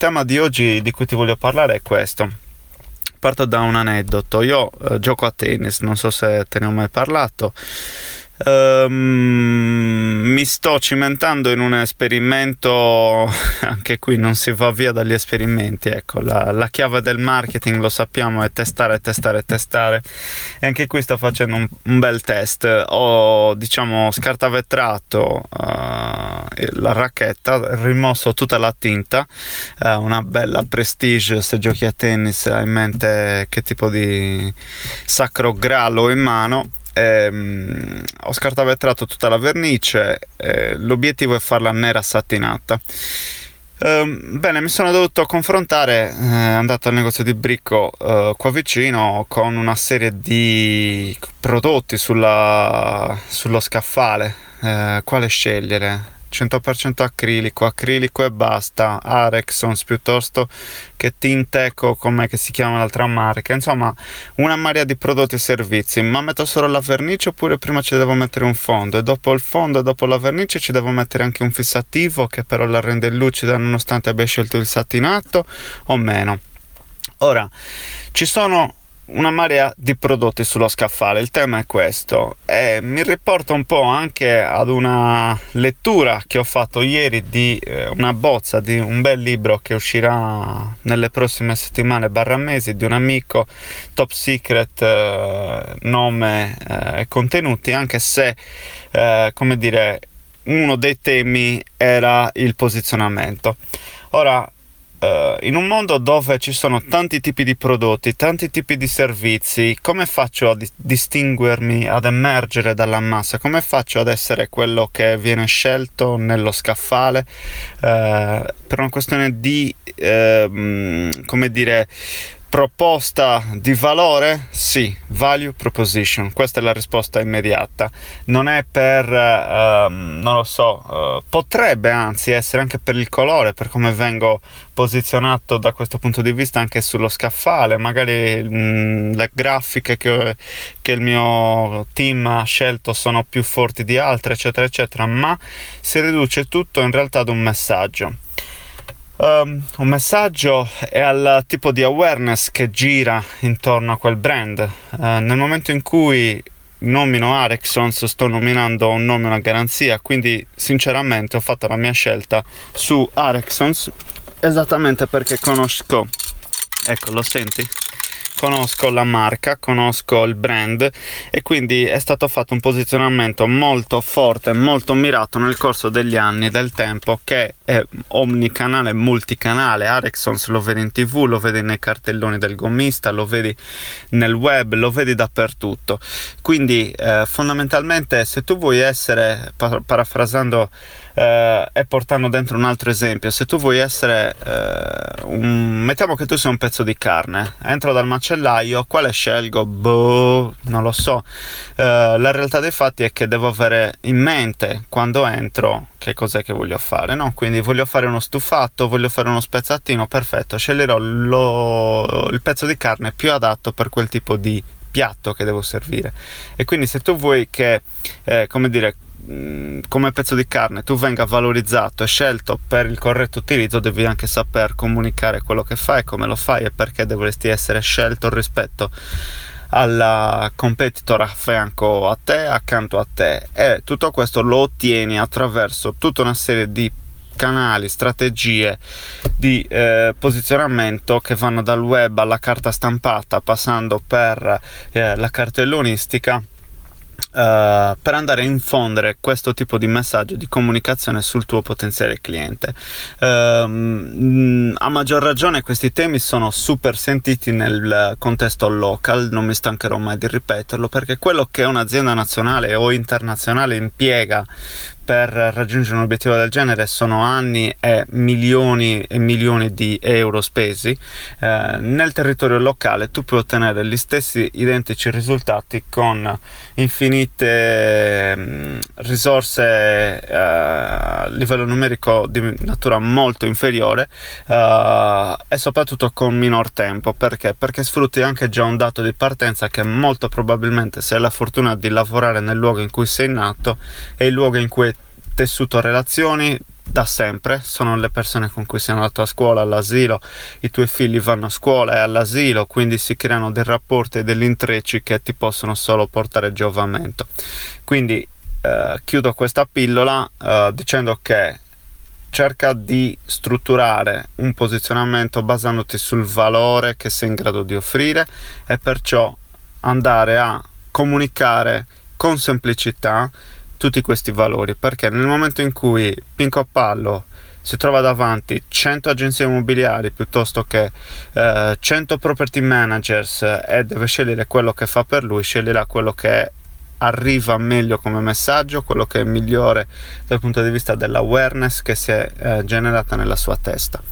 tema di oggi di cui ti voglio parlare è questo. Parto da un aneddoto. Io eh, gioco a tennis, non so se te ne ho mai parlato. Um, mi sto cimentando in un esperimento, anche qui non si va via dagli esperimenti, ecco, la, la, chiave del marketing lo sappiamo è testare, testare, testare. E anche qui sto facendo un, un bel test, ho diciamo scartavetrato uh, la racchetta, rimosso tutta la tinta, uh, una bella prestige se giochi a tennis hai in mente che tipo di sacro gralo in mano ehm, ho scartavetrato tutta la vernice, eh, l'obiettivo è farla nera satinata. Uh, bene, mi sono dovuto confrontare, eh, andato al negozio di Bricco uh, qua vicino con una serie di prodotti sulla, sullo scaffale. Uh, quale scegliere? 100% acrilico, acrilico e basta, Arexons piuttosto che Tinteco, come si chiama l'altra marca, insomma una marea di prodotti e servizi, ma metto solo la vernice oppure prima ci devo mettere un fondo e dopo il fondo e dopo la vernice ci devo mettere anche un fissativo che però la rende lucida nonostante abbia scelto il satinato o meno. Ora, ci sono una marea di prodotti sullo scaffale. Il tema è questo e mi riporta un po' anche ad una lettura che ho fatto ieri di eh, una bozza di un bel libro che uscirà nelle prossime settimane barra mesi di un amico top secret eh, nome eh, e contenuti anche se eh, come dire uno dei temi era il posizionamento. Ora Uh, in un mondo dove ci sono tanti tipi di prodotti, tanti tipi di servizi, come faccio a di- distinguermi, ad emergere dalla massa? Come faccio ad essere quello che viene scelto nello scaffale? Uh, per una questione di, uh, come dire, Proposta di valore? Sì, value proposition. Questa è la risposta immediata. Non è per, uh, non lo so, uh, potrebbe anzi essere anche per il colore, per come vengo posizionato da questo punto di vista anche sullo scaffale. Magari mh, mm, le grafiche che, che il mio team ha scelto sono più forti di altre, eccetera, eccetera. Ma si riduce tutto in realtà ad un messaggio Um, un messaggio è al tipo di awareness che gira intorno a quel brand. Uh, nel momento in cui nomino Arexons sto nominando un nome, una garanzia, quindi sinceramente ho fatto la mia scelta su Arexons esattamente perché conosco, ecco lo senti? Conosco la marca, conosco il brand e quindi è stato fatto un posizionamento molto forte, molto mirato nel corso degli anni, del tempo, che è omnicanale, multicanale. Arexons lo vedi in tv, lo vedi nei cartelloni del gommista, lo vedi nel web, lo vedi dappertutto. Quindi eh, fondamentalmente se tu vuoi essere, parafrasando eh, e portando dentro un altro esempio, se tu vuoi essere eh, un... mettiamo che tu sei un pezzo di carne, entro dal macellaio, quale scelgo? Boh, non lo so. Eh, la realtà dei fatti è che devo avere in mente quando entro che cos'è che voglio fare, no? Quindi voglio fare uno stufato, voglio fare uno spezzatino, perfetto, sceglierò lo... il pezzo di carne più adatto per quel tipo di piatto che devo servire. E quindi se tu vuoi che, eh, come dire, Mm, come pezzo di carne tu venga valorizzato e scelto per il corretto utilizzo, devi anche saper comunicare quello che fai, come lo fai e perché dovresti essere scelto rispetto alla competitor a fianco a te, accanto a te. E tutto questo lo ottieni attraverso tutta una serie di canali, strategie di eh, posizionamento che vanno dal web alla carta stampata passando per eh, la cartellonistica Uh, per andare a infondere questo tipo di messaggio di comunicazione sul tuo potenziale cliente. Uh, a maggior ragione questi temi sono super sentiti nel contesto local, non mi stancherò mai di ripeterlo, perché quello che un'azienda nazionale o internazionale impiega per raggiungere un obiettivo del genere sono anni e milioni e milioni di euro spesi, eh, nel territorio locale tu puoi ottenere gli stessi identici risultati con infinite mh, mm, risorse eh, a livello numerico di natura molto inferiore eh, e soprattutto con minor tempo. Perché? Perché sfrutti anche già un dato di partenza che molto probabilmente se hai la fortuna di lavorare nel luogo in cui sei nato è il luogo in cui tessuto relazioni da sempre, sono le persone con cui sei andato a scuola, all'asilo, i tuoi figli vanno a scuola e all'asilo, quindi si creano dei rapporti e degli intrecci che ti possono solo portare giovamento. Quindi eh, chiudo questa pillola eh, dicendo che cerca di strutturare un posizionamento basandoti sul valore che sei in grado di offrire e perciò andare a comunicare con semplicità tutti questi valori perché nel momento in cui Pinco Appallo si trova davanti 100 agenzie immobiliari piuttosto che eh, 100 property managers e deve scegliere quello che fa per lui, sceglierà quello che arriva meglio come messaggio, quello che è migliore dal punto di vista dell'awareness che si è eh, generata nella sua testa.